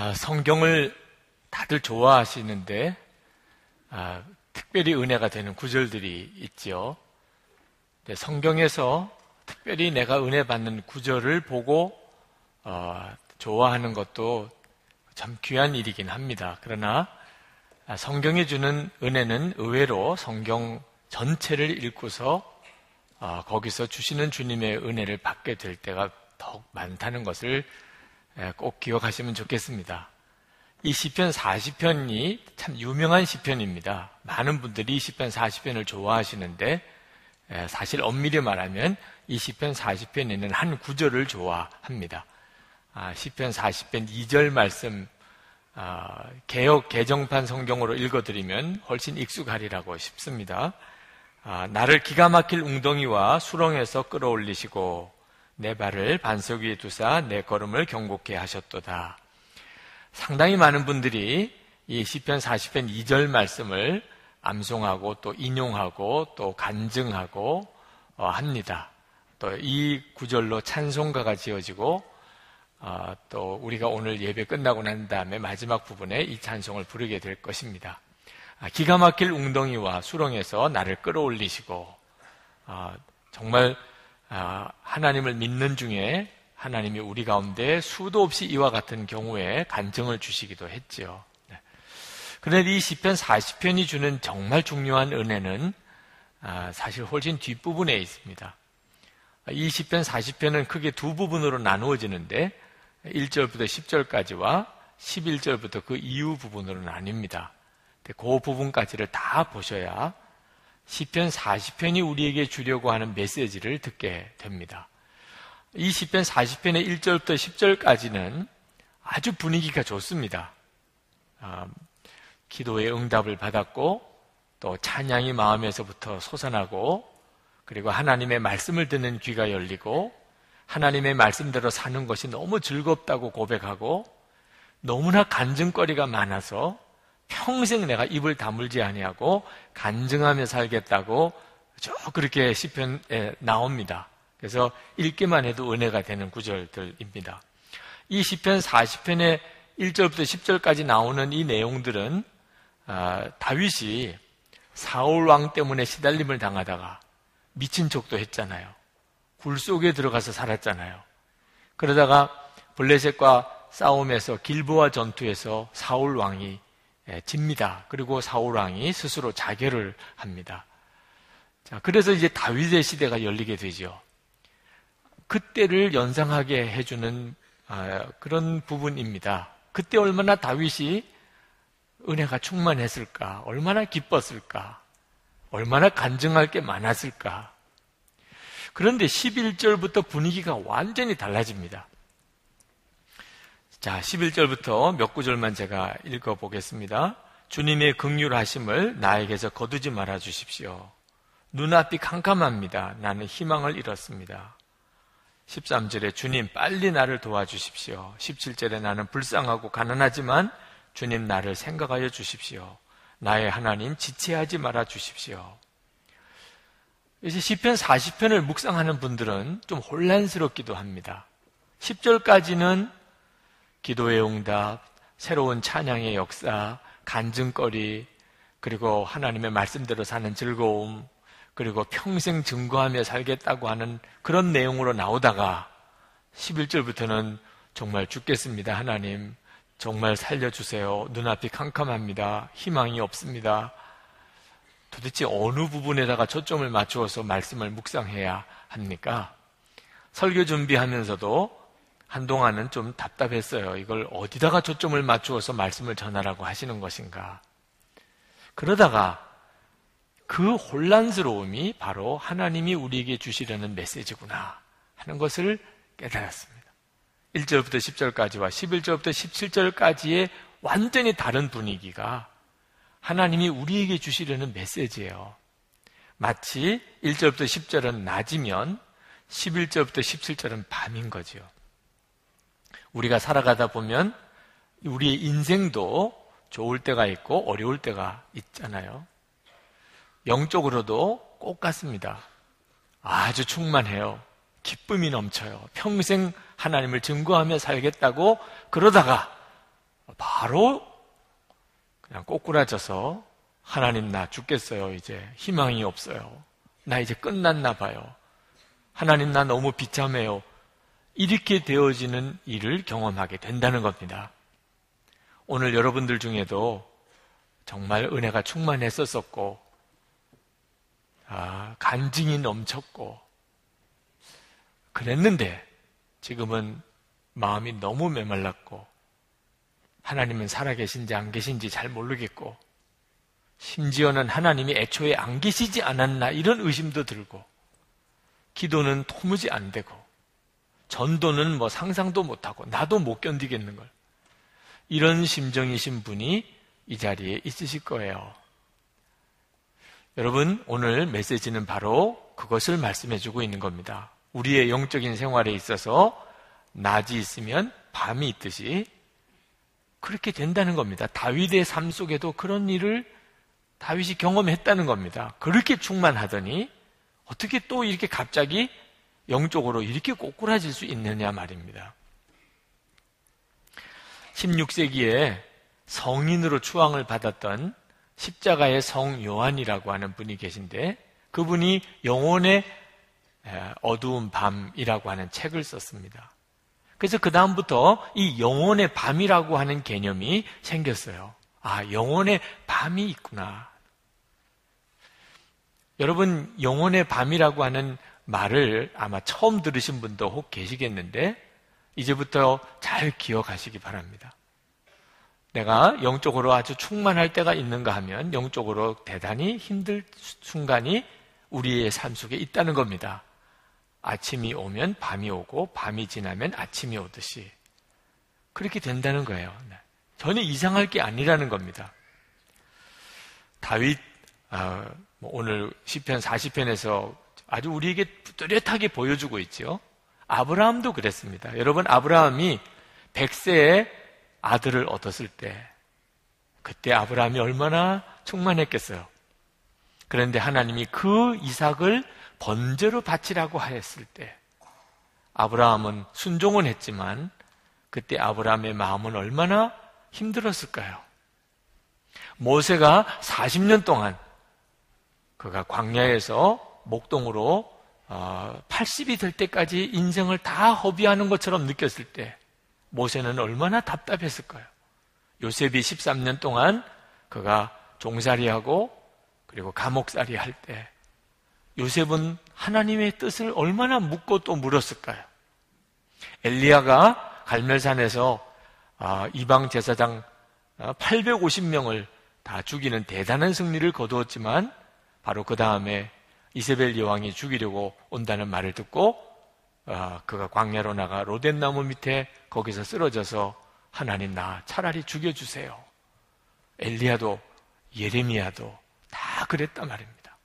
아, 성경을 다들 좋아하시는데 아, 특별히 은혜가 되는 구절들이 있지요. 성경에서 특별히 내가 은혜 받는 구절을 보고 어, 좋아하는 것도 참 귀한 일이긴 합니다. 그러나 아, 성경이 주는 은혜는 의외로 성경 전체를 읽고서 어, 거기서 주시는 주님의 은혜를 받게 될 때가 더욱 많다는 것을 꼭 기억하시면 좋겠습니다. 이 시편 40편이 참 유명한 시편입니다. 많은 분들이 이 시편 40편을 좋아하시는데 사실 엄밀히 말하면 이 시편 40편에 있는 한 구절을 좋아합니다. 아, 시편 40편 2절 말씀 아, 개혁 개정판 성경으로 읽어드리면 훨씬 익숙하리라고 싶습니다. 아, 나를 기가 막힐 웅덩이와 수렁에서 끌어올리시고 내 발을 반석 위에 두사 내 걸음을 경고케 하셨도다. 상당히 많은 분들이 이 시편 40편 2절 말씀을 암송하고 또 인용하고 또 간증하고 어, 합니다. 또 이 구절로 찬송가가 지어지고 어, 또 우리가 오늘 예배 끝나고 난 다음에 마지막 부분에 이 찬송을 부르게 될 것입니다. 아, 기가 막힐 웅덩이와 수렁에서 나를 끌어올리시고 아, 정말 아, 하나님을 믿는 중에 하나님이 우리 가운데 수도 없이 이와 같은 경우에 간증을 주시기도 했지요. 네. 그런데 이 시편 40편이 주는 정말 중요한 은혜는 아, 사실 훨씬 뒷부분에 있습니다. 이 시편 40편은 크게 두 부분으로 나누어지는데 1절부터 10절까지와 11절부터 그 이후 부분으로 나뉩니다. 그 부분까지를 다 보셔야 시편 40편이 우리에게 주려고 하는 메시지를 듣게 됩니다. 이 시편 40편의 1절부터 10절까지는 아주 분위기가 좋습니다. 아, 기도의 응답을 받았고 또 찬양이 마음에서부터 솟아나고 그리고 하나님의 말씀을 듣는 귀가 열리고 하나님의 말씀대로 사는 것이 너무 즐겁다고 고백하고 너무나 간증거리가 많아서 평생 내가 입을 다물지 아니하고 간증하며 살겠다고 쭉 그렇게 시편에 나옵니다. 그래서 읽기만 해도 은혜가 되는 구절들입니다. 이 시편 40편의 1절부터 10절까지 나오는 이 내용들은 아, 다윗이 사울 왕 때문에 시달림을 당하다가 미친 척도 했잖아요. 굴 속에 들어가서 살았잖아요. 그러다가 블레셋과 싸움에서 길보와 전투에서 사울 왕이 예, 집니다. 그리고 사울 왕이 스스로 자결을 합니다. 자, 그래서 이제 다윗의 시대가 열리게 되죠. 그때를 연상하게 해주는 아, 그런 부분입니다. 그때 얼마나 다윗이 은혜가 충만했을까, 얼마나 기뻤을까, 얼마나 간증할 게 많았을까. 그런데 11절부터 분위기가 완전히 달라집니다. 자, 11절부터 몇 구절만 제가 읽어 보겠습니다. 주님의 극률하심을 나에게서 거두지 말아 주십시오. 눈앞이 캄캄합니다. 나는 희망을 잃었습니다. 13절에 주님 빨리 나를 도와주십시오. 17절에 나는 불쌍하고 가난하지만 주님 나를 생각하여 주십시오. 나의 하나님 지체하지 말아 주십시오. 이제 시편 40편을 묵상하는 분들은 좀 혼란스럽기도 합니다. 10절까지는 기도의 응답, 새로운 찬양의 역사, 간증거리, 그리고 하나님의 말씀대로 사는 즐거움, 그리고 평생 증거하며 살겠다고 하는 그런 내용으로 나오다가 11절부터는 정말 죽겠습니다. 하나님, 정말 살려주세요. 눈앞이 캄캄합니다. 희망이 없습니다. 도대체 어느 부분에다가 초점을 맞추어서 말씀을 묵상해야 합니까? 설교 준비하면서도 한동안은 좀 답답했어요. 이걸 어디다가 초점을 맞추어서 말씀을 전하라고 하시는 것인가. 그러다가 그 혼란스러움이 바로 하나님이 우리에게 주시려는 메시지구나 하는 것을 깨달았습니다. 1절부터 10절까지와 11절부터 17절까지의 완전히 다른 분위기가 하나님이 우리에게 주시려는 메시지예요. 마치 1절부터 10절은 낮이면 11절부터 17절은 밤인 거죠. 우리가 살아가다 보면 우리의 인생도 좋을 때가 있고 어려울 때가 있잖아요. 영적으로도 꼭 같습니다. 아주 충만해요. 기쁨이 넘쳐요. 평생 하나님을 증거하며 살겠다고 그러다가 바로 그냥 꼬꾸라져서 하나님 나 죽겠어요. 이제 희망이 없어요. 나 이제 끝났나 봐요. 하나님 나 너무 비참해요. 이렇게 되어지는 일을 경험하게 된다는 겁니다. 오늘 여러분들 중에도 정말 은혜가 충만했었었고, 아, 간증이 넘쳤고, 그랬는데, 지금은 마음이 너무 메말랐고, 하나님은 살아계신지 안 계신지 잘 모르겠고, 심지어는 하나님이 애초에 안 계시지 않았나 이런 의심도 들고, 기도는 도무지 안 되고, 전도는 뭐 상상도 못하고, 나도 못 견디겠는 걸. 이런 심정이신 분이 이 자리에 있으실 거예요. 여러분, 오늘 메시지는 바로 그것을 말씀해 주고 있는 겁니다. 우리의 영적인 생활에 있어서 낮이 있으면 밤이 있듯이 그렇게 된다는 겁니다. 다윗의 삶 속에도 그런 일을 다윗이 경험했다는 겁니다. 그렇게 충만하더니 어떻게 또 이렇게 갑자기 영적으로 이렇게 꼬꾸라질 수 있느냐 말입니다. 16세기에 성인으로 추앙을 받았던 십자가의 성 요한이라고 하는 분이 계신데 그분이 영혼의 어두운 밤이라고 하는 책을 썼습니다. 그래서 그 다음부터 이 영혼의 밤이라고 하는 개념이 생겼어요. 아, 영혼의 밤이 있구나. 여러분, 영혼의 밤이라고 하는 말을 아마 처음 들으신 분도 혹 계시겠는데, 이제부터 잘 기억하시기 바랍니다. 내가 영적으로 아주 충만할 때가 있는가 하면 영적으로 대단히 힘들 순간이 우리의 삶 속에 있다는 겁니다. 아침이 오면 밤이 오고 밤이 지나면 아침이 오듯이 그렇게 된다는 거예요. 네. 전혀 이상할 게 아니라는 겁니다. 다윗 아, 뭐 오늘 시편 40편에서 아주 우리에게 뚜렷하게 보여주고 있죠. 아브라함도 그랬습니다. 여러분 아브라함이 100세에 아들을 얻었을 때 그때 아브라함이 얼마나 충만했겠어요. 그런데 하나님이 그 이삭을 번제로 바치라고 하였을 때 아브라함은 순종은 했지만 그때 아브라함의 마음은 얼마나 힘들었을까요? 모세가 40년 동안 그가 광야에서 목동으로 80이 어, 될 때까지 인생을 다 허비하는 것처럼 느꼈을 때 모세는 얼마나 답답했을까요? 요셉이 13년 동안 그가 종살이하고 그리고 감옥살이 할 때 요셉은 하나님의 뜻을 얼마나 묻고 또 물었을까요? 엘리야가 갈멜산에서 아, 이방 제사장 850명을 아, 다 죽이는 대단한 승리를 거두었지만 바로 그 다음에 이세벨 여왕이 죽이려고 온다는 말을 듣고 아, 그가 광야로 나가 로덴나무 밑에 거기서 쓰러져서 하나님 나 차라리 죽여주세요. 엘리야도 예레미야도 다 그랬단 말입니다.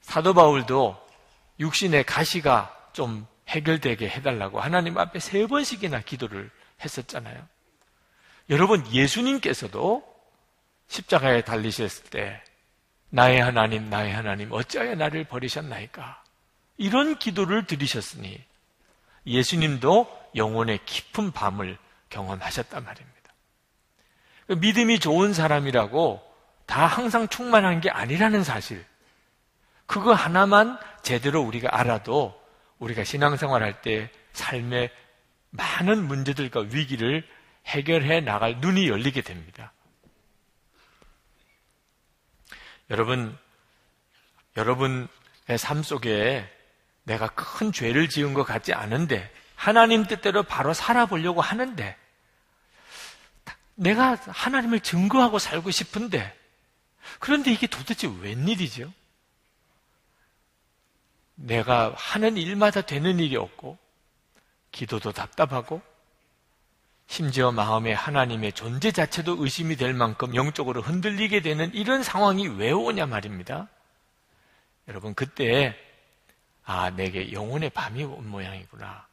사도 바울도 육신의 가시가 좀 해결되게 해달라고 하나님 앞에 세 번씩이나 기도를 했었잖아요. 여러분, 예수님께서도 십자가에 달리셨을 때, 나의 하나님, 나의 하나님, 어찌하여 나를 버리셨나이까? 이런 기도를 드리셨으니 예수님도 영혼의 깊은 밤을 경험하셨단 말입니다. 믿음이 좋은 사람이라고 다 항상 충만한 게 아니라는 사실. 그거 하나만 제대로 우리가 알아도 우리가 신앙생활 할때 삶의 많은 문제들과 위기를 해결해 나갈 눈이 열리게 됩니다. 여러분, 여러분의 삶 속에 내가 큰 죄를 지은 것 같지 않은데 하나님 뜻대로 바로 살아보려고 하는데 내가 하나님을 증거하고 살고 싶은데 그런데 이게 도대체 웬일이죠? 내가 하는 일마다 되는 일이 없고 기도도 답답하고 심지어 마음에 하나님의 존재 자체도 의심이 될 만큼 영적으로 흔들리게 되는 이런 상황이 왜 오냐 말입니다. 여러분 그때 아, 내게 영혼의 밤이 온 모양이구나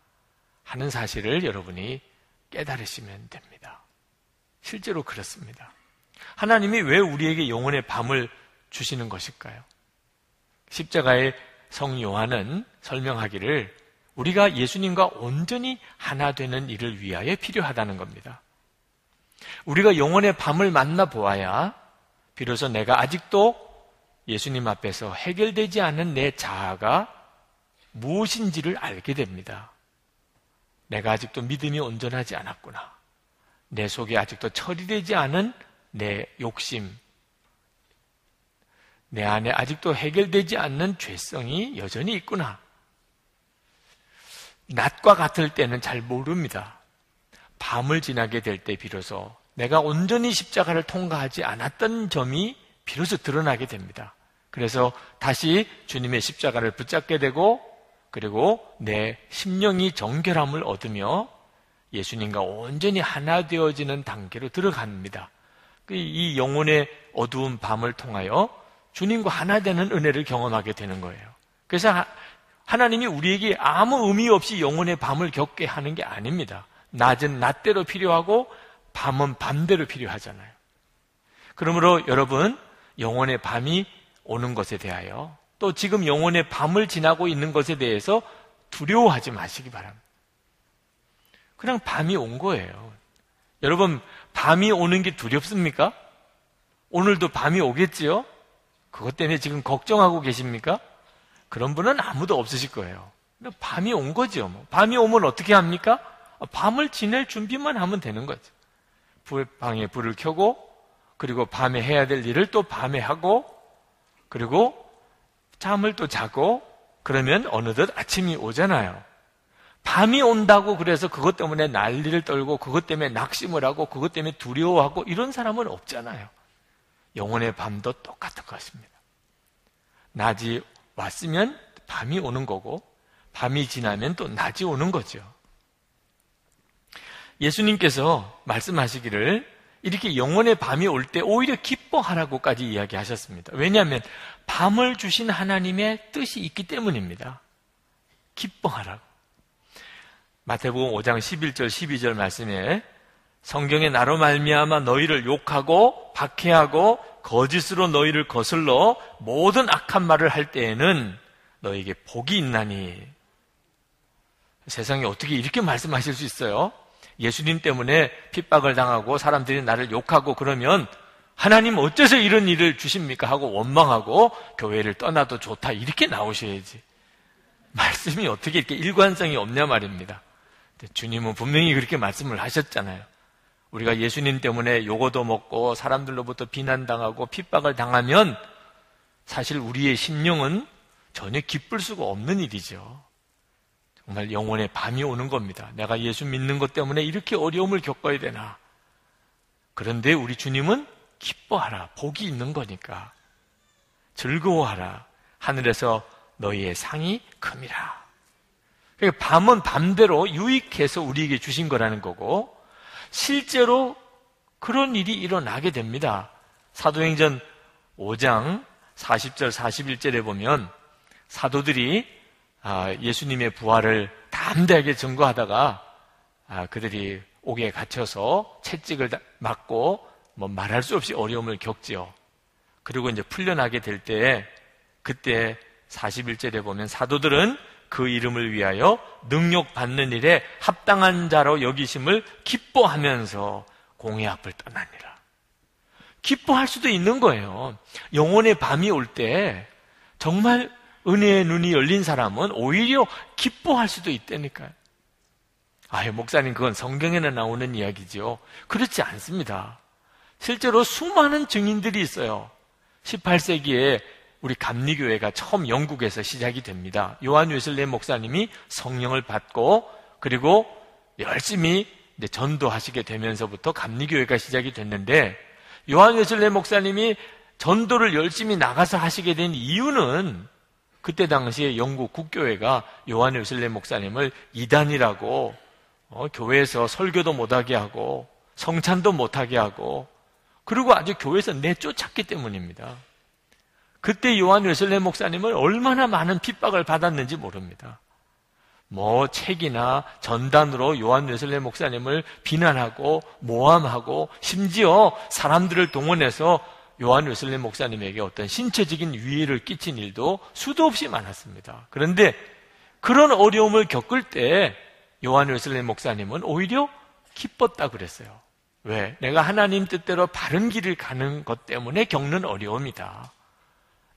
하는 사실을 여러분이 깨달으시면 됩니다. 실제로 그렇습니다. 하나님이 왜 우리에게 영혼의 밤을 주시는 것일까요? 십자가의 성 요한은 설명하기를 우리가 예수님과 온전히 하나 되는 일을 위하여 필요하다는 겁니다. 우리가 영혼의 밤을 만나 보아야 비로소 내가 아직도 예수님 앞에서 해결되지 않은 내 자아가 무엇인지를 알게 됩니다. 내가 아직도 믿음이 온전하지 않았구나. 내 속에 아직도 처리되지 않은 내 욕심, 내 안에 아직도 해결되지 않는 죄성이 여전히 있구나. 낮과 같을 때는 잘 모릅니다. 밤을 지나게 될 때 비로소 내가 온전히 십자가를 통과하지 않았던 점이 비로소 드러나게 됩니다. 그래서 다시 주님의 십자가를 붙잡게 되고 그리고 내 심령이 정결함을 얻으며 예수님과 온전히 하나 되어지는 단계로 들어갑니다. 그이 영혼의 어두운 밤을 통하여 주님과 하나 되는 은혜를 경험하게 되는 거예요. 그래서 하나님이 우리에게 아무 의미 없이 영혼의 밤을 겪게 하는 게 아닙니다. 낮은 낮대로 필요하고 밤은 밤대로 필요하잖아요. 그러므로 여러분, 영혼의 밤이 오는 것에 대하여 또 지금 영혼의 밤을 지나고 있는 것에 대해서 두려워하지 마시기 바랍니다. 그냥 밤이 온 거예요. 여러분, 밤이 오는 게 두렵습니까? 오늘도 밤이 오겠지요? 그것 때문에 지금 걱정하고 계십니까? 그런 분은 아무도 없으실 거예요. 밤이 온 거죠. 뭐. 밤이 오면 어떻게 합니까? 밤을 지낼 준비만 하면 되는 거죠. 불, 방에 불을 켜고, 그리고 밤에 해야 될 일을 또 밤에 하고, 그리고 잠을 또 자고, 그러면 어느덧 아침이 오잖아요. 밤이 온다고 그래서 그것 때문에 난리를 떨고, 그것 때문에 낙심을 하고, 그것 때문에 두려워하고, 이런 사람은 없잖아요. 영혼의 밤도 똑같은 것입니다. 낮이 왔으면 밤이 오는 거고, 밤이 지나면 또 낮이 오는 거죠. 예수님께서 말씀하시기를 이렇게 영혼의 밤이 올 때 오히려 기뻐하라고까지 이야기하셨습니다. 왜냐하면 밤을 주신 하나님의 뜻이 있기 때문입니다. 기뻐하라고. 마태복음 5장 11절 12절 말씀에 성경에 나로 말미암아 너희를 욕하고 박해하고 거짓으로 너희를 거슬러 모든 악한 말을 할 때에는 너에게 복이 있나니 세상에 어떻게 이렇게 말씀하실 수 있어요? 예수님 때문에 핍박을 당하고 사람들이 나를 욕하고 그러면 하나님 어째서 이런 일을 주십니까? 하고 원망하고 교회를 떠나도 좋다. 이렇게 나오셔야지. 말씀이 어떻게 이렇게 일관성이 없냐 말입니다. 주님은 분명히 그렇게 말씀을 하셨잖아요. 우리가 예수님 때문에 요거도 먹고 사람들로부터 비난당하고 핍박을 당하면 사실 우리의 심령은 전혀 기쁠 수가 없는 일이죠. 정말 영혼의 밤이 오는 겁니다. 내가 예수 믿는 것 때문에 이렇게 어려움을 겪어야 되나. 그런데 우리 주님은 기뻐하라. 복이 있는 거니까. 즐거워하라. 하늘에서 너희의 상이 큼이라. 그러니까 밤은 밤대로 유익해서 우리에게 주신 거라는 거고, 실제로 그런 일이 일어나게 됩니다. 사도행전 5장 40절, 41절에 보면 사도들이 아, 예수님의 부활을 담대하게 증거하다가 아, 그들이 옥에 갇혀서 채찍을 맞고 뭐 말할 수 없이 어려움을 겪지요. 그리고 이제 풀려나게 될 때 그때 41절에 보면 사도들은 그 이름을 위하여 능력 받는 일에 합당한 자로 여기심을 기뻐하면서 공의 앞을 떠납니다. 기뻐할 수도 있는 거예요. 영혼의 밤이 올 때 정말 은혜의 눈이 열린 사람은 오히려 기뻐할 수도 있다니까요. 아유, 목사님, 그건 성경에는 나오는 이야기죠. 그렇지 않습니다. 실제로 수많은 증인들이 있어요. 18세기에 우리 감리교회가 처음 영국에서 시작이 됩니다. 요한 웨슬레 목사님이 성령을 받고 그리고 열심히 전도하시게 되면서부터 감리교회가 시작이 됐는데 요한 웨슬레 목사님이 전도를 열심히 나가서 하시게 된 이유는 그때 당시에 영국 국교회가 요한 웨슬레 목사님을 이단이라고 어, 교회에서 설교도 못하게 하고 성찬도 못하게 하고 그리고 아주 교회에서 내쫓았기 때문입니다. 그때 요한 웨슬레 목사님을 얼마나 많은 핍박을 받았는지 모릅니다. 뭐 책이나 전단으로 요한 웨슬레 목사님을 비난하고 모함하고 심지어 사람들을 동원해서 요한 웨슬리 목사님에게 어떤 신체적인 위해를 끼친 일도 수도 없이 많았습니다. 그런데 그런 어려움을 겪을 때 요한 웨슬리 목사님은 오히려 기뻤다 그랬어요. 왜? 내가 하나님 뜻대로 바른 길을 가는 것 때문에 겪는 어려움이다.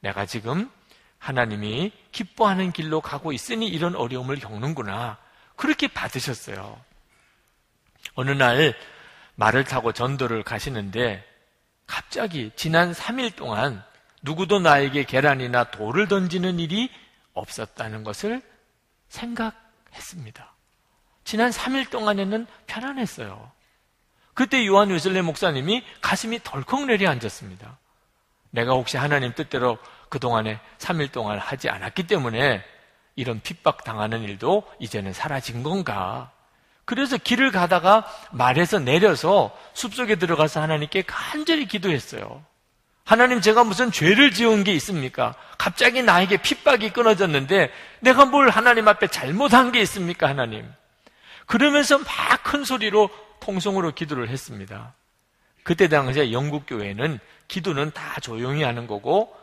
내가 지금 하나님이 기뻐하는 길로 가고 있으니 이런 어려움을 겪는구나. 그렇게 받으셨어요. 어느 날 말을 타고 전도를 가시는데 갑자기 지난 3일 동안 누구도 나에게 계란이나 돌을 던지는 일이 없었다는 것을 생각했습니다. 지난 3일 동안에는 편안했어요. 그때 요한 웨슬레 목사님이 가슴이 덜컥 내려앉았습니다. 내가 혹시 하나님 뜻대로 그동안에 3일 동안 하지 않았기 때문에 이런 핍박 당하는 일도 이제는 사라진 건가? 그래서 길을 가다가 말에서 내려서 숲속에 들어가서 하나님께 간절히 기도했어요. 하나님 제가 무슨 죄를 지은 게 있습니까? 갑자기 나에게 핍박이 끊어졌는데 내가 뭘 하나님 앞에 잘못한 게 있습니까, 하나님? 그러면서 막 큰 소리로 통성으로 기도를 했습니다. 그때 당시에 영국 교회는 기도는 다 조용히 하는 거고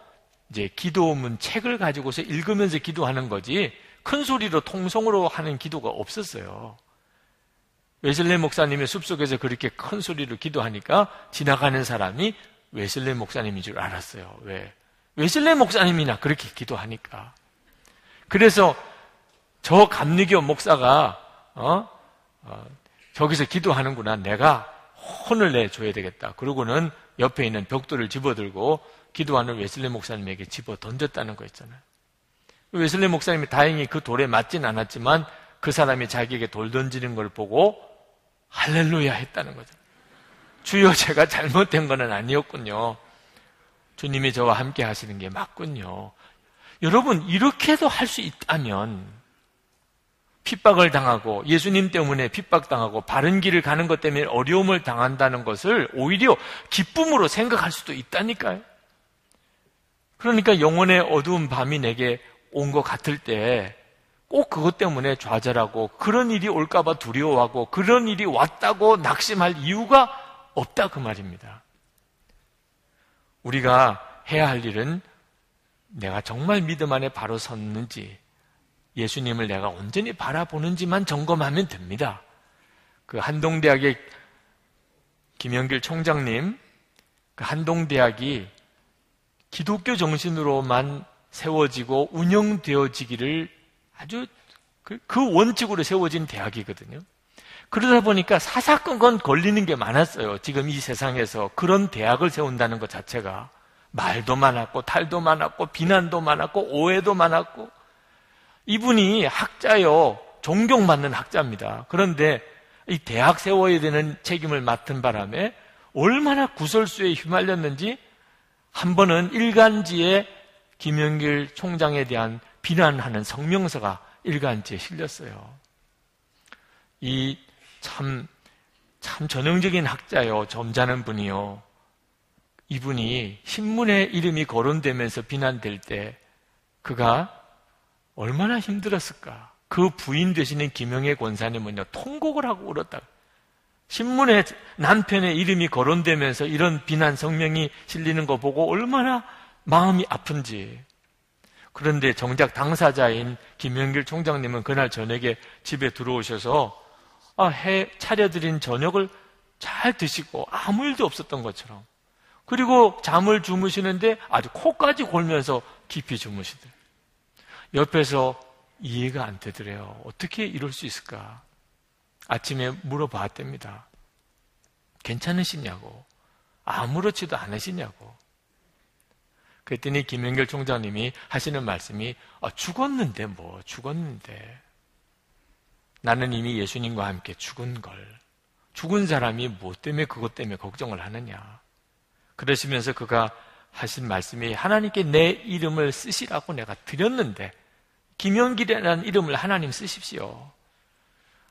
이제 기도문 책을 가지고서 읽으면서 기도하는 거지 큰 소리로 통성으로 하는 기도가 없었어요. 웨슬레 목사님의 숲속에서 그렇게 큰 소리로 기도하니까 지나가는 사람이 웨슬레 목사님인 줄 알았어요. 왜? 웨슬레 목사님이나 그렇게 기도하니까. 그래서 저 감리교 목사가 어? 어, 저기서 기도하는구나. 내가 혼을 내줘야 되겠다. 그러고는 옆에 있는 벽돌을 집어들고 기도하는 웨슬레 목사님에게 집어 던졌다는 거 있잖아요. 웨슬레 목사님이 다행히 그 돌에 맞진 않았지만 그 사람이 자기에게 돌 던지는 걸 보고 할렐루야 했다는 거죠. 주여 제가 잘못된 것은 아니었군요. 주님이 저와 함께 하시는 게 맞군요. 여러분 이렇게도 할 수 있다면 핍박을 당하고 예수님 때문에 핍박당하고 바른 길을 가는 것 때문에 어려움을 당한다는 것을 오히려 기쁨으로 생각할 수도 있다니까요. 그러니까 영혼의 어두운 밤이 내게 온 것 같을 때 꼭 그것 때문에 좌절하고 그런 일이 올까봐 두려워하고 그런 일이 왔다고 낙심할 이유가 없다 그 말입니다. 우리가 해야 할 일은 내가 정말 믿음 안에 바로 섰는지 예수님을 내가 온전히 바라보는지만 점검하면 됩니다. 그 한동대학의 김영길 총장님, 그 한동대학이 기독교 정신으로만 세워지고 운영되어지기를 아주 그, 그 원칙으로 세워진 대학이거든요. 그러다 보니까 사사건건 걸리는 게 많았어요. 지금 이 세상에서 그런 대학을 세운다는 것 자체가 말도 많았고 탈도 많았고 비난도 많았고 오해도 많았고 이분이 학자요 존경받는 학자입니다. 그런데 이 대학 세워야 되는 책임을 맡은 바람에 얼마나 구설수에 휘말렸는지 한 번은 일간지에 김영길 총장에 대한 비난하는 성명서가 일간지에 실렸어요. 이 참, 참 전형적인 학자요, 점잖은 분이요. 이분이 신문에 이름이 거론되면서 비난될 때 그가 얼마나 힘들었을까. 그 부인 되시는 김영애 권사님은요, 통곡을 하고 울었다. 신문에 남편의 이름이 거론되면서 이런 비난 성명이 실리는 거 보고 얼마나 마음이 아픈지. 그런데 정작 당사자인 김영길 총장님은 그날 저녁에 집에 들어오셔서 아, 해 차려드린 저녁을 잘 드시고 아무 일도 없었던 것처럼 그리고 잠을 주무시는데 아주 코까지 골면서 깊이 주무시더래 옆에서 이해가 안 되더래요. 어떻게 이럴 수 있을까? 아침에 물어봤답니다. 괜찮으시냐고. 아무렇지도 않으시냐고. 그랬더니 김영결 총장님이 하시는 말씀이 아, 죽었는데 뭐 죽었는데 나는 이미 예수님과 함께 죽은 걸 죽은 사람이 뭐 때문에 그것 때문에 걱정을 하느냐 그러시면서 그가 하신 말씀이 하나님께 내 이름을 쓰시라고 내가 드렸는데 김영길이라는 이름을 하나님 쓰십시오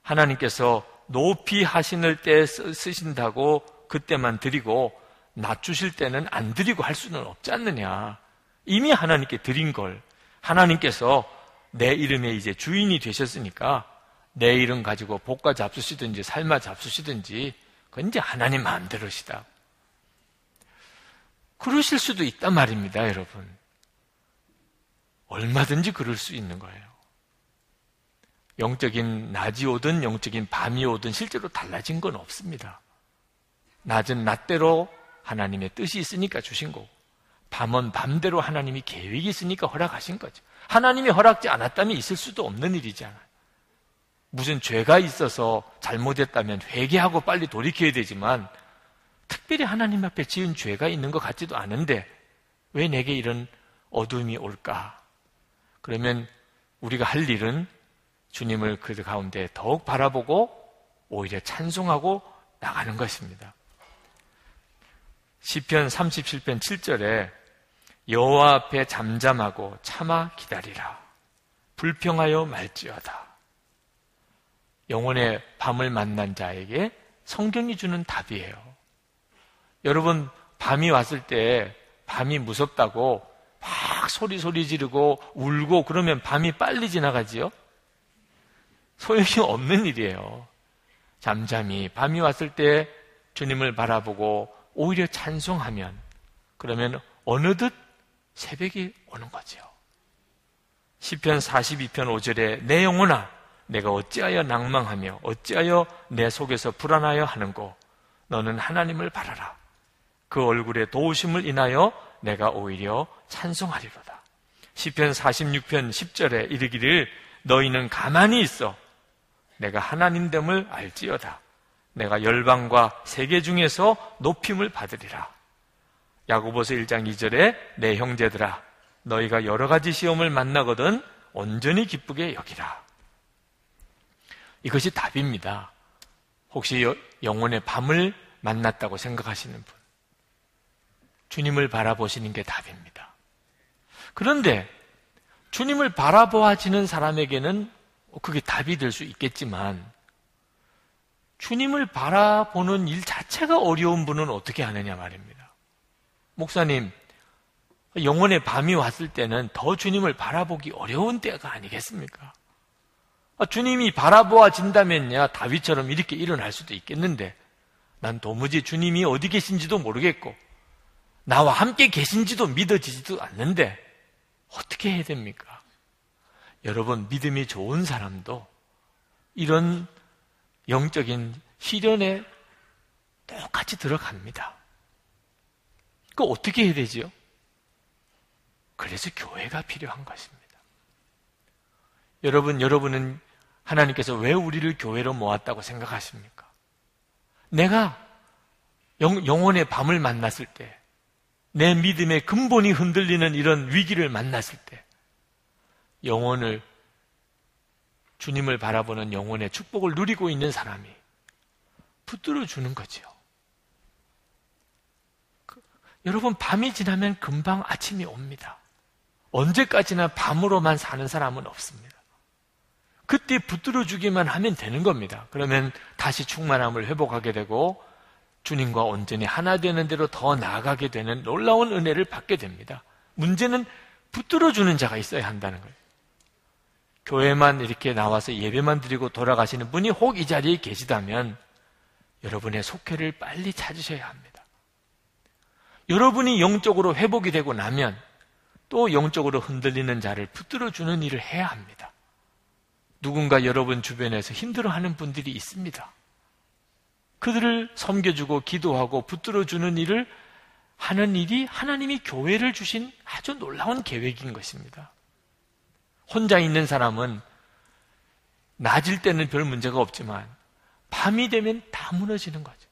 하나님께서 높이 하시는 때 쓰신다고 그때만 드리고 낮추실 때는 안 드리고 할 수는 없지 않느냐. 이미 하나님께 드린 걸 하나님께서 내 이름에 이제 주인이 되셨으니까 내 이름 가지고 볶아 잡수시든지 삶아 잡수시든지 그건 이제 하나님 마음대로시다. 그러실 수도 있단 말입니다, 여러분. 얼마든지 그럴 수 있는 거예요. 영적인 낮이 오든 영적인 밤이 오든 실제로 달라진 건 없습니다. 낮은 낮대로 하나님의 뜻이 있으니까 주신 거고 밤은 밤대로 하나님이 계획이 있으니까 허락하신 거죠. 하나님이 허락지 않았다면 있을 수도 없는 일이잖아요. 무슨 죄가 있어서 잘못했다면 회개하고 빨리 돌이켜야 되지만 특별히 하나님 앞에 지은 죄가 있는 것 같지도 않은데 왜 내게 이런 어둠이 올까? 그러면 우리가 할 일은 주님을 그 가운데 더욱 바라보고 오히려 찬송하고 나가는 것입니다. 시편 37편 7절에 여호와 앞에 잠잠하고 참아 기다리라. 불평하여 말지어다. 영혼의 밤을 만난 자에게 성경이 주는 답이에요. 여러분, 밤이 왔을 때 밤이 무섭다고 막 소리 소리 지르고 울고 그러면 밤이 빨리 지나가지요? 소용이 없는 일이에요. 잠잠히 밤이 왔을 때 주님을 바라보고 오히려 찬송하면 그러면 어느덧 새벽이 오는 거죠. 시편 42편 5절에 내 영혼아 내가 어찌하여 낭망하며 어찌하여 내 속에서 불안하여 하는고 너는 하나님을 바라라. 그 얼굴에 도우심을 인하여 내가 오히려 찬송하리로다. 시편 46편 10절에 이르기를 너희는 가만히 있어 내가 하나님됨을 알지어다. 내가 열방과 세계 중에서 높임을 받으리라. 야고보서 1장 2절에 내 형제들아 너희가 여러 가지 시험을 만나거든 온전히 기쁘게 여기라. 이것이 답입니다. 혹시 영혼의 밤을 만났다고 생각하시는 분. 주님을 바라보시는 게 답입니다. 그런데 주님을 바라보아지는 사람에게는 그게 답이 될 수 있겠지만 주님을 바라보는 일 자체가 어려운 분은 어떻게 하느냐 말입니다. 목사님, 영혼의 밤이 왔을 때는 더 주님을 바라보기 어려운 때가 아니겠습니까? 아, 주님이 바라보아진다면야 다윗처럼 이렇게 일어날 수도 있겠는데 난 도무지 주님이 어디 계신지도 모르겠고 나와 함께 계신지도 믿어지지도 않는데 어떻게 해야 됩니까? 여러분 믿음이 좋은 사람도 이런 영적인 시련에 똑같이 들어갑니다. 그 어떻게 해야 되지요? 그래서 교회가 필요한 것입니다. 여러분, 여러분은 하나님께서 왜 우리를 교회로 모았다고 생각하십니까? 내가 영, 영혼의 밤을 만났을 때, 내 믿음의 근본이 흔들리는 이런 위기를 만났을 때, 영혼을 주님을 바라보는 영혼의 축복을 누리고 있는 사람이 붙들어 주는 거죠. 그, 여러분 밤이 지나면 금방 아침이 옵니다. 언제까지나 밤으로만 사는 사람은 없습니다. 그때 붙들어 주기만 하면 되는 겁니다. 그러면 다시 충만함을 회복하게 되고 주님과 온전히 하나 되는 대로 더 나아가게 되는 놀라운 은혜를 받게 됩니다. 문제는 붙들어 주는 자가 있어야 한다는 거예요. 교회만 이렇게 나와서 예배만 드리고 돌아가시는 분이 혹 이 자리에 계시다면 여러분의 속회를 빨리 찾으셔야 합니다. 여러분이 영적으로 회복이 되고 나면 또 영적으로 흔들리는 자를 붙들어 주는 일을 해야 합니다. 누군가 여러분 주변에서 힘들어하는 분들이 있습니다. 그들을 섬겨주고 기도하고 붙들어 주는 일을 하는 일이 하나님이 교회를 주신 아주 놀라운 계획인 것입니다. 혼자 있는 사람은 낮일 때는 별 문제가 없지만 밤이 되면 다 무너지는 거죠.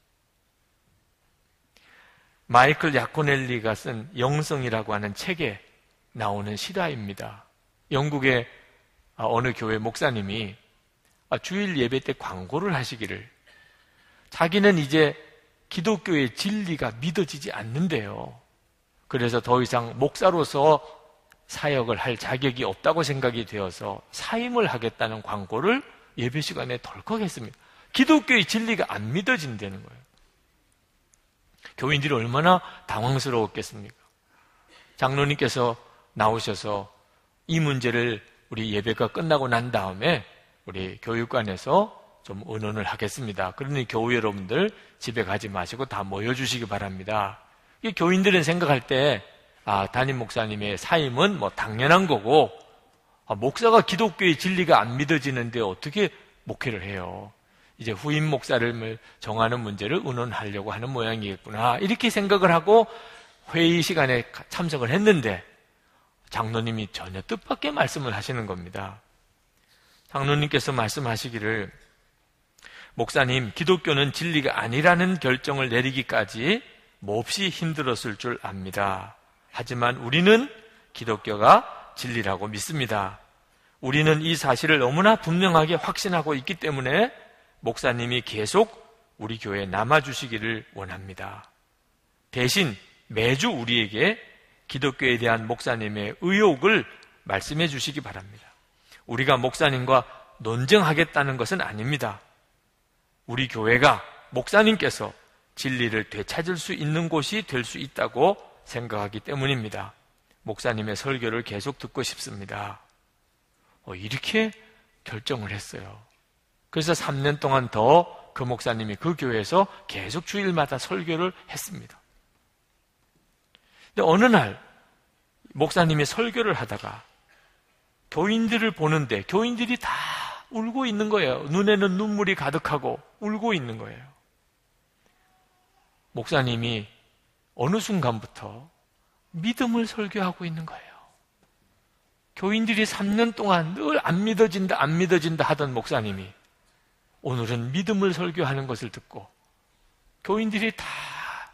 마이클 야코넬리가 쓴 영성이라고 하는 책에 나오는 실화입니다. 영국의 어느 교회 목사님이 주일 예배 때 광고를 하시기를 자기는 이제 기독교의 진리가 믿어지지 않는데요. 그래서 더 이상 목사로서 사역을 할 자격이 없다고 생각이 되어서 사임을 하겠다는 광고를 예배 시간에 덜컥 했습니다. 기독교의 진리가 안 믿어진다는 거예요. 교인들이 얼마나 당황스러웠겠습니까? 장로님께서 나오셔서 이 문제를 우리 예배가 끝나고 난 다음에 우리 교육관에서 좀 의논을 하겠습니다. 그러니 교우 여러분들 집에 가지 마시고 다 모여주시기 바랍니다. 이 교인들은 생각할 때 아, 담임 목사님의 사임은 뭐 당연한 거고 아, 목사가 기독교의 진리가 안 믿어지는데 어떻게 목회를 해요? 이제 후임 목사를 정하는 문제를 의논하려고 하는 모양이겠구나. 이렇게 생각을 하고 회의 시간에 참석을 했는데 장로님이 전혀 뜻밖의 말씀을 하시는 겁니다. 장로님께서 말씀하시기를 목사님, 기독교는 진리가 아니라는 결정을 내리기까지 몹시 힘들었을 줄 압니다. 하지만 우리는 기독교가 진리라고 믿습니다. 우리는 이 사실을 너무나 분명하게 확신하고 있기 때문에 목사님이 계속 우리 교회에 남아주시기를 원합니다. 대신 매주 우리에게 기독교에 대한 목사님의 의혹을 말씀해 주시기 바랍니다. 우리가 목사님과 논쟁하겠다는 것은 아닙니다. 우리 교회가 목사님께서 진리를 되찾을 수 있는 곳이 될 수 있다고 생각하기 때문입니다. 목사님의 설교를 계속 듣고 싶습니다. 어, 이렇게 결정을 했어요. 그래서 3년 동안 더 그 목사님이 그 교회에서 계속 주일마다 설교를 했습니다. 근데 어느 날 목사님이 설교를 하다가 교인들을 보는데 교인들이 다 울고 있는 거예요. 눈에는 눈물이 가득하고 울고 있는 거예요. 목사님이 어느 순간부터 믿음을 설교하고 있는 거예요. 교인들이 3년 동안 늘 안 믿어진다, 안 믿어진다 하던 목사님이 오늘은 믿음을 설교하는 것을 듣고 교인들이 다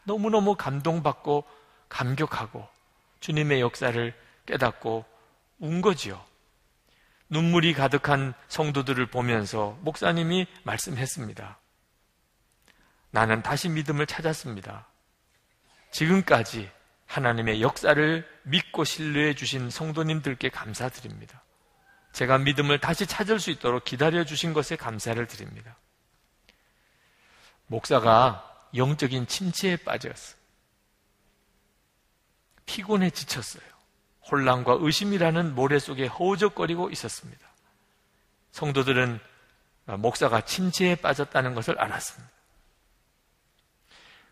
너무너무 감동받고 감격하고 주님의 역사를 깨닫고 운 거지요. 눈물이 가득한 성도들을 보면서 목사님이 말씀했습니다. 나는 다시 믿음을 찾았습니다. 지금까지 하나님의 역사를 믿고 신뢰해 주신 성도님들께 감사드립니다. 제가 믿음을 다시 찾을 수 있도록 기다려 주신 것에 감사를 드립니다. 목사가 영적인 침체에 빠졌어요. 피곤해 지쳤어요. 혼란과 의심이라는 모래 속에 허우적거리고 있었습니다. 성도들은 목사가 침체에 빠졌다는 것을 알았습니다.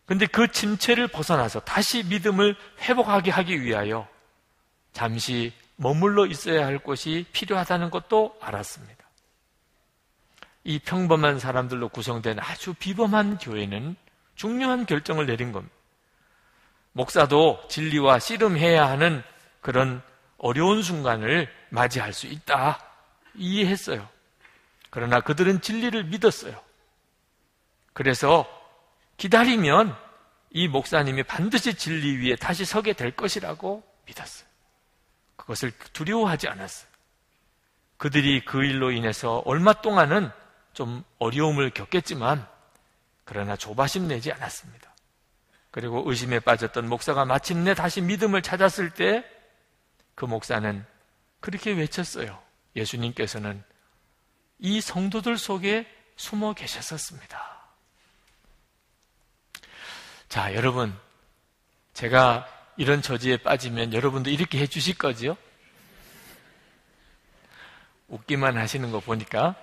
근데 그 침체를 벗어나서 다시 믿음을 회복하게 하기 위하여 잠시 머물러 있어야 할 곳이 필요하다는 것도 알았습니다. 이 평범한 사람들로 구성된 아주 비범한 교회는 중요한 결정을 내린 겁니다. 목사도 진리와 씨름해야 하는 그런 어려운 순간을 맞이할 수 있다. 이해했어요. 그러나 그들은 진리를 믿었어요. 그래서 기다리면 이 목사님이 반드시 진리 위에 다시 서게 될 것이라고 믿었어요. 그것을 두려워하지 않았어요. 그들이 그 일로 인해서 얼마 동안은 좀 어려움을 겪겠지만 그러나 조바심 내지 않았습니다. 그리고 의심에 빠졌던 목사가 마침내 다시 믿음을 찾았을 때 그 목사는 그렇게 외쳤어요. 예수님께서는 이 성도들 속에 숨어 계셨었습니다. 자, 여러분. 제가 이런 처지에 빠지면 여러분도 이렇게 해 주실 거지요? 웃기만 하시는 거 보니까,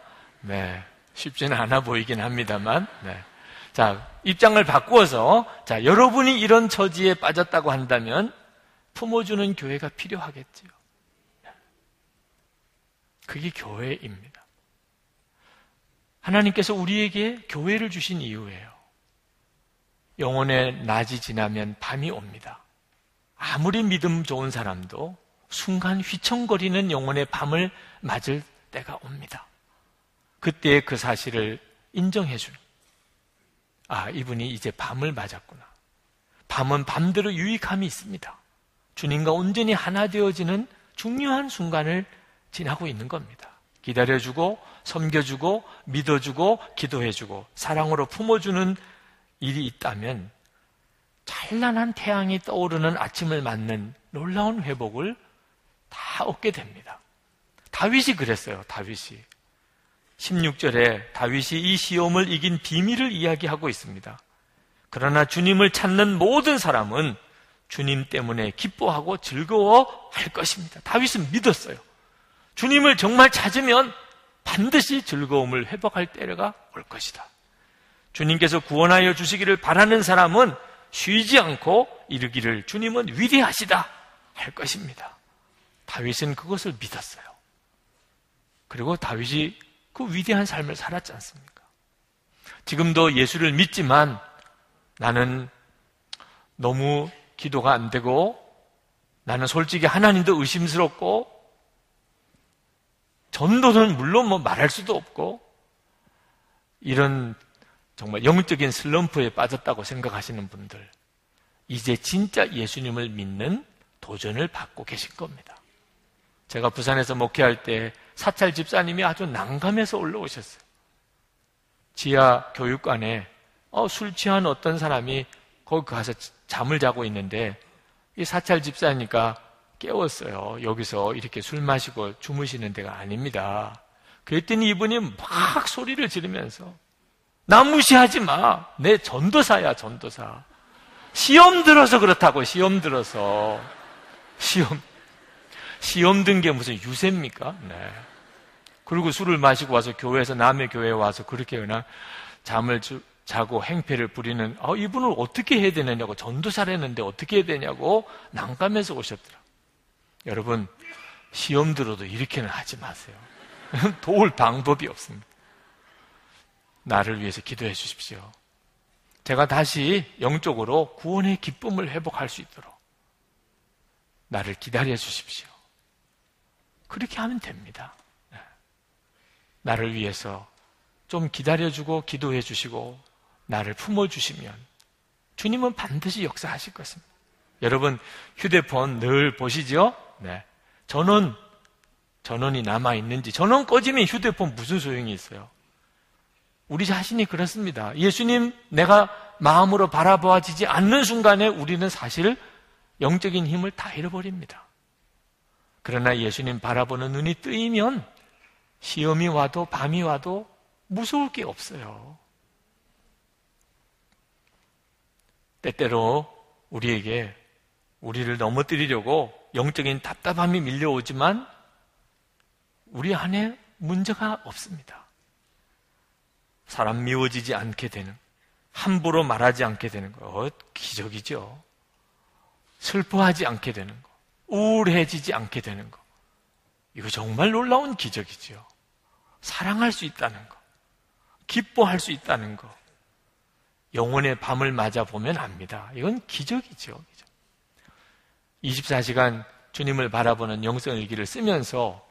네. 쉽지는 않아 보이긴 합니다만, 네. 자, 입장을 바꾸어서, 자, 여러분이 이런 처지에 빠졌다고 한다면, 품어주는 교회가 필요하겠지요. 그게 교회입니다. 하나님께서 우리에게 교회를 주신 이유예요. 영혼의 낮이 지나면 밤이 옵니다. 아무리 믿음 좋은 사람도 순간 휘청거리는 영혼의 밤을 맞을 때가 옵니다. 그때 그 사실을 인정해 주는. 아, 이분이 이제 밤을 맞았구나. 밤은 밤대로 유익함이 있습니다. 주님과 온전히 하나 되어지는 중요한 순간을 지나고 있는 겁니다. 기다려주고, 섬겨주고, 믿어주고, 기도해주고, 사랑으로 품어주는 일이 있다면 찬란한 태양이 떠오르는 아침을 맞는 놀라운 회복을 다 얻게 됩니다. 다윗이 그랬어요. 다윗이. 16절에 다윗이 이 시험을 이긴 비밀을 이야기하고 있습니다. 그러나 주님을 찾는 모든 사람은 주님 때문에 기뻐하고 즐거워 할 것입니다. 다윗은 믿었어요. 주님을 정말 찾으면 반드시 즐거움을 회복할 때가 올 것이다. 주님께서 구원하여 주시기를 바라는 사람은 쉬지 않고 이르기를 주님은 위대하시다 할 것입니다. 다윗은 그것을 믿었어요. 그리고 다윗이 그 위대한 삶을 살았지 않습니까? 지금도 예수를 믿지만 나는 너무 기도가 안 되고 나는 솔직히 하나님도 의심스럽고 전도는 물론 뭐 말할 수도 없고 이런 정말 영적인 슬럼프에 빠졌다고 생각하시는 분들 이제 진짜 예수님을 믿는 도전을 받고 계신 겁니다. 제가 부산에서 목회할 때 사찰 집사님이 아주 난감해서 올라오셨어요. 지하 교육관에 어, 술 취한 어떤 사람이 거기 가서 잠을 자고 있는데 이 사찰 집사니까 깨웠어요. 여기서 이렇게 술 마시고 주무시는 데가 아닙니다. 그랬더니 이분이 막 소리를 지르면서 나 무시하지 마. 내 전도사야, 전도사. 시험 들어서 그렇다고, 시험 들어서. 시험. 시험 든 게 무슨 유세입니까? 네. 그리고 술을 마시고 와서 교회에서 남의 교회에 와서 그렇게 그냥 잠을 주, 자고 행패를 부리는 아, 이분을 어떻게 해야 되느냐고 전도사를 했는데 어떻게 해야 되냐고 난감해서 오셨더라. 여러분 시험 들어도 이렇게는 하지 마세요. 도울 방법이 없습니다. 나를 위해서 기도해 주십시오. 제가 다시 영적으로 구원의 기쁨을 회복할 수 있도록 나를 기다려 주십시오. 그렇게 하면 됩니다. 네. 나를 위해서 좀 기다려주고 기도해 주시고 나를 품어주시면 주님은 반드시 역사하실 것입니다. 여러분 휴대폰 늘 보시죠? 네. 전원 전원이 남아 있는지 전원 꺼지면 휴대폰 무슨 소용이 있어요? 우리 자신이 그렇습니다. 예수님 내가 마음으로 바라보아지지 않는 순간에 우리는 사실 영적인 힘을 다 잃어버립니다. 그러나 예수님 바라보는 눈이 뜨이면 시험이 와도 밤이 와도 무서울 게 없어요. 때때로 우리에게 우리를 넘어뜨리려고 영적인 답답함이 밀려오지만 우리 안에 문제가 없습니다. 사람 미워지지 않게 되는, 함부로 말하지 않게 되는 거, 어, 기적이죠. 슬퍼하지 않게 되는 거, 우울해지지 않게 되는 거. 이거 정말 놀라운 기적이죠. 사랑할 수 있다는 거, 기뻐할 수 있다는 거, 영혼의 밤을 맞아 보면 압니다. 이건 기적이죠. 24시간 주님을 바라보는 영성일기를 쓰면서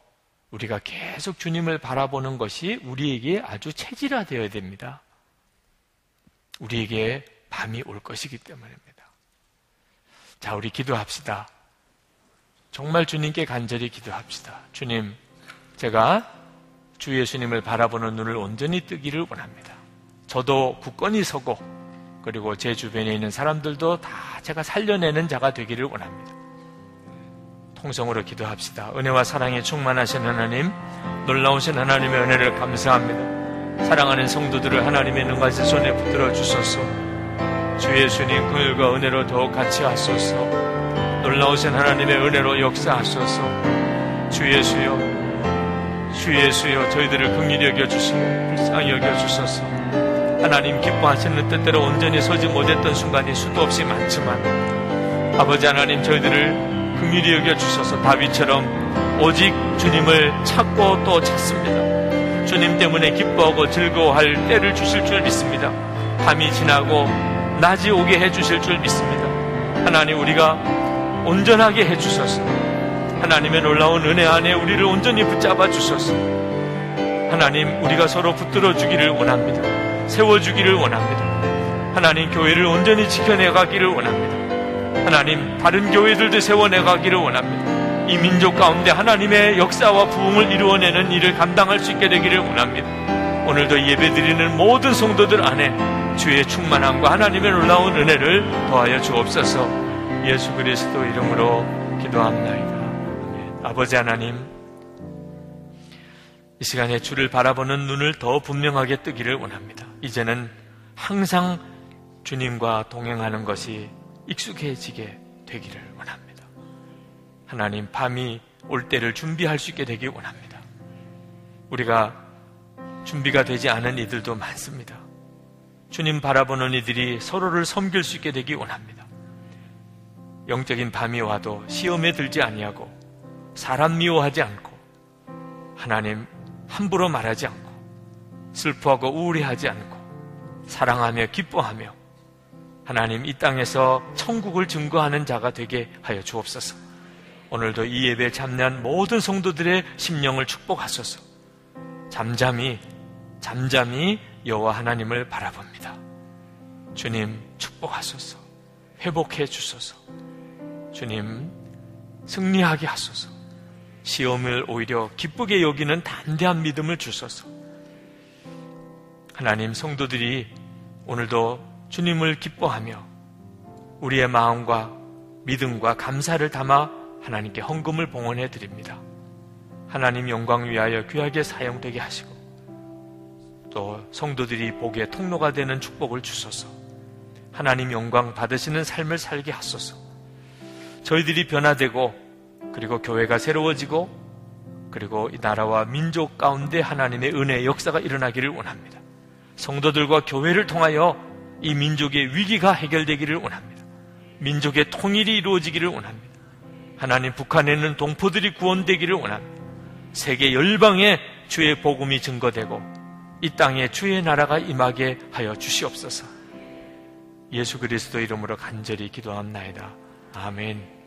우리가 계속 주님을 바라보는 것이 우리에게 아주 체질화되어야 됩니다. 우리에게 밤이 올 것이기 때문입니다. 자, 우리 기도합시다. 정말 주님께 간절히 기도합시다. 주님, 제가 주 예수님을 바라보는 눈을 온전히 뜨기를 원합니다. 저도 굳건히 서고 그리고 제 주변에 있는 사람들도 다 제가 살려내는 자가 되기를 원합니다. 통성으로 기도합시다. 은혜와 사랑에 충만하신 하나님, 놀라우신 하나님의 은혜를 감사합니다. 사랑하는 성도들을 하나님의 능가지 손에 붙들어 주소서. 주 예수님 긍휼과 은혜로 더욱 같이 하소서. 놀라우신 하나님의 은혜로 역사하소서. 주 예수여, 주 예수여, 저희들을 긍휼히 여겨 주시고 불쌍히 여겨 주소서. 하나님 기뻐하시는 뜻대로 온전히 서지 못했던 순간이 수도 없이 많지만 아버지 하나님 저희들을 긍휼히 여겨 주셔서 다윗처럼 오직 주님을 찾고 또 찾습니다. 주님 때문에 기뻐하고 즐거워할 때를 주실 줄 믿습니다. 밤이 지나고 낮이 오게 해 주실 줄 믿습니다. 하나님 우리가 온전하게 해 주셔서 하나님의 놀라운 은혜 안에 우리를 온전히 붙잡아 주셔서 하나님 우리가 서로 붙들어 주기를 원합니다. 세워주기를 원합니다. 하나님 교회를 온전히 지켜내가기를 원합니다. 하나님 다른 교회들도 세워내가기를 원합니다. 이 민족 가운데 하나님의 역사와 부흥을 이루어내는 일을 감당할 수 있게 되기를 원합니다. 오늘도 예배드리는 모든 성도들 안에 주의 충만함과 하나님의 놀라운 은혜를 더하여 주옵소서 예수 그리스도 이름으로 기도합니다. 아버지 하나님, 이 시간에 주를 바라보는 눈을 더 분명하게 뜨기를 원합니다. 이제는 항상 주님과 동행하는 것이 익숙해지게 되기를 원합니다. 하나님, 밤이 올 때를 준비할 수 있게 되길 원합니다. 우리가 준비가 되지 않은 이들도 많습니다. 주님 바라보는 이들이 서로를 섬길 수 있게 되기 원합니다. 영적인 밤이 와도 시험에 들지 아니하고 사람 미워하지 않고 하나님 함부로 말하지 않고 슬퍼하고 우울해하지 않고 사랑하며 기뻐하며 하나님 이 땅에서 천국을 증거하는 자가 되게 하여 주옵소서. 오늘도 이 예배에 참여한 모든 성도들의 심령을 축복하소서. 잠잠히 잠잠히 여호와 하나님을 바라봅니다. 주님 축복하소서. 회복해 주소서. 주님 승리하게 하소서. 시험을 오히려 기쁘게 여기는 담대한 믿음을 주소서. 하나님 성도들이 오늘도 주님을 기뻐하며 우리의 마음과 믿음과 감사를 담아 하나님께 헌금을 봉헌해 드립니다. 하나님 영광 위하여 귀하게 사용되게 하시고 또 성도들이 복의 통로가 되는 축복을 주소서. 하나님 영광 받으시는 삶을 살게 하소서. 저희들이 변화되고 그리고 교회가 새로워지고 그리고 이 나라와 민족 가운데 하나님의 은혜의 역사가 일어나기를 원합니다. 성도들과 교회를 통하여 이 민족의 위기가 해결되기를 원합니다. 민족의 통일이 이루어지기를 원합니다. 하나님 북한에 있는 동포들이 구원되기를 원합니다. 세계 열방에 주의 복음이 증거되고 이 땅에 주의 나라가 임하게 하여 주시옵소서. 예수 그리스도 이름으로 간절히 기도합나이다. 아멘.